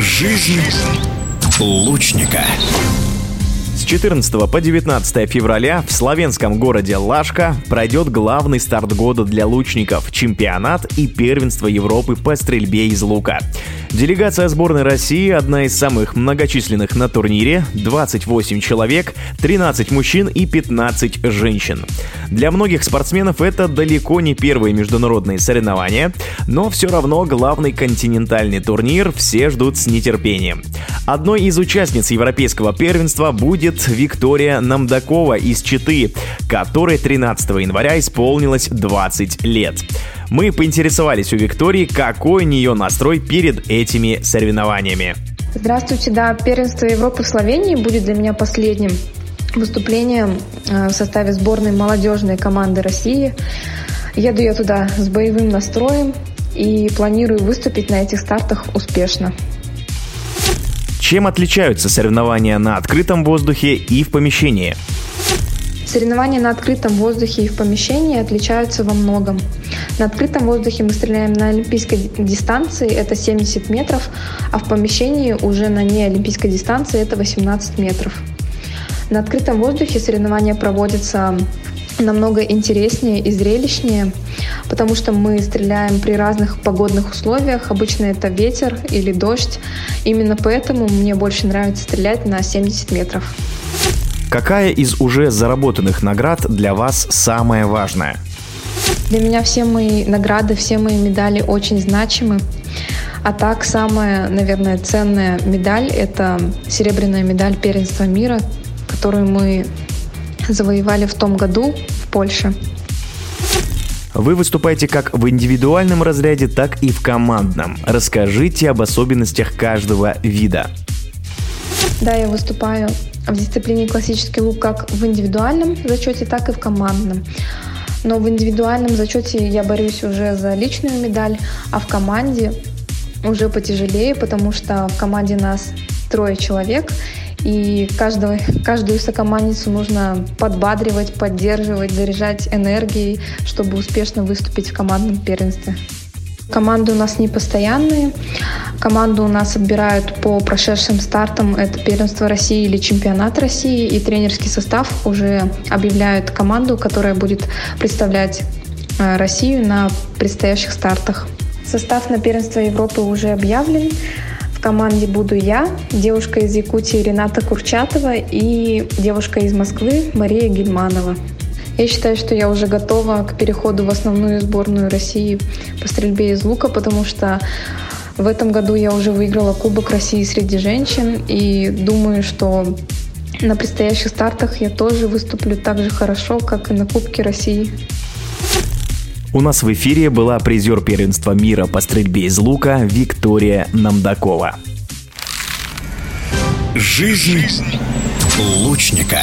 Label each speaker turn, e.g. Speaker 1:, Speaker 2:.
Speaker 1: Жизнь лучника.
Speaker 2: С 14 по 19 февраля в славянском городе Лашка пройдет главный старт года для лучников – чемпионат и первенство Европы по стрельбе из лука. Делегация сборной России одна из самых многочисленных на турнире – 28 человек, 13 мужчин и 15 женщин. Для многих спортсменов это далеко не первые международные соревнования, но все равно главный континентальный турнир все ждут с нетерпением. Одной из участниц европейского первенства будет Виктория Намдакова из Читы, которой 13 января исполнилось 20 лет. Мы поинтересовались у Виктории, какой у нее настрой перед этими соревнованиями.
Speaker 3: Здравствуйте, да, первенство Европы в Словении будет для меня последним выступлением э, в составе сборной молодежной команды России. Еду я туда с боевым настроем и планирую выступить на этих стартах успешно.
Speaker 2: Чем отличаются соревнования на открытом воздухе и в помещении?
Speaker 3: Соревнования на открытом воздухе и в помещении отличаются во многом. На открытом воздухе мы стреляем на олимпийской дистанции, это 70 метров, а в помещении уже на неолимпийской дистанции это 18 метров. На открытом воздухе соревнования проводятся намного интереснее и зрелищнее, потому что мы стреляем при разных погодных условиях. Обычно это ветер или дождь. Именно поэтому мне больше нравится стрелять на 70 метров.
Speaker 2: Какая из уже заработанных наград для вас самая важная?
Speaker 3: Для меня все мои награды, все мои медали очень значимы. А так, самая, наверное, ценная медаль – это серебряная медаль первенства мира, которую мы завоевали в том году в Польше.
Speaker 2: Вы выступаете как в индивидуальном разряде, так и в командном. Расскажите об особенностях каждого вида.
Speaker 3: Да, я выступаю в дисциплине классический лук как в индивидуальном зачете, так и в командном. Но в индивидуальном зачете я борюсь уже за личную медаль, а в команде уже потяжелее, потому что в команде нас трое человек, и каждого, каждую сокомандницу нужно подбадривать, поддерживать, заряжать энергией, чтобы успешно выступить в командном первенстве. Команды у нас не постоянные. Команду у нас отбирают по прошедшим стартам. Это первенство России или чемпионат России. И тренерский состав уже объявляет команду, которая будет представлять э, Россию на предстоящих стартах. Состав на первенство Европы уже объявлен. В команде буду я, девушка из Якутии Рената Курчатова и девушка из Москвы Мария Гельманова. Я считаю, что я уже готова к переходу в основную сборную России по стрельбе из лука, потому что в этом году я уже выиграла Кубок России среди женщин и думаю, что на предстоящих стартах я тоже выступлю так же хорошо, как и на Кубке России.
Speaker 2: У нас в эфире была призер первенства мира по стрельбе из лука Виктория Намдакова.
Speaker 1: Жизнь лучника.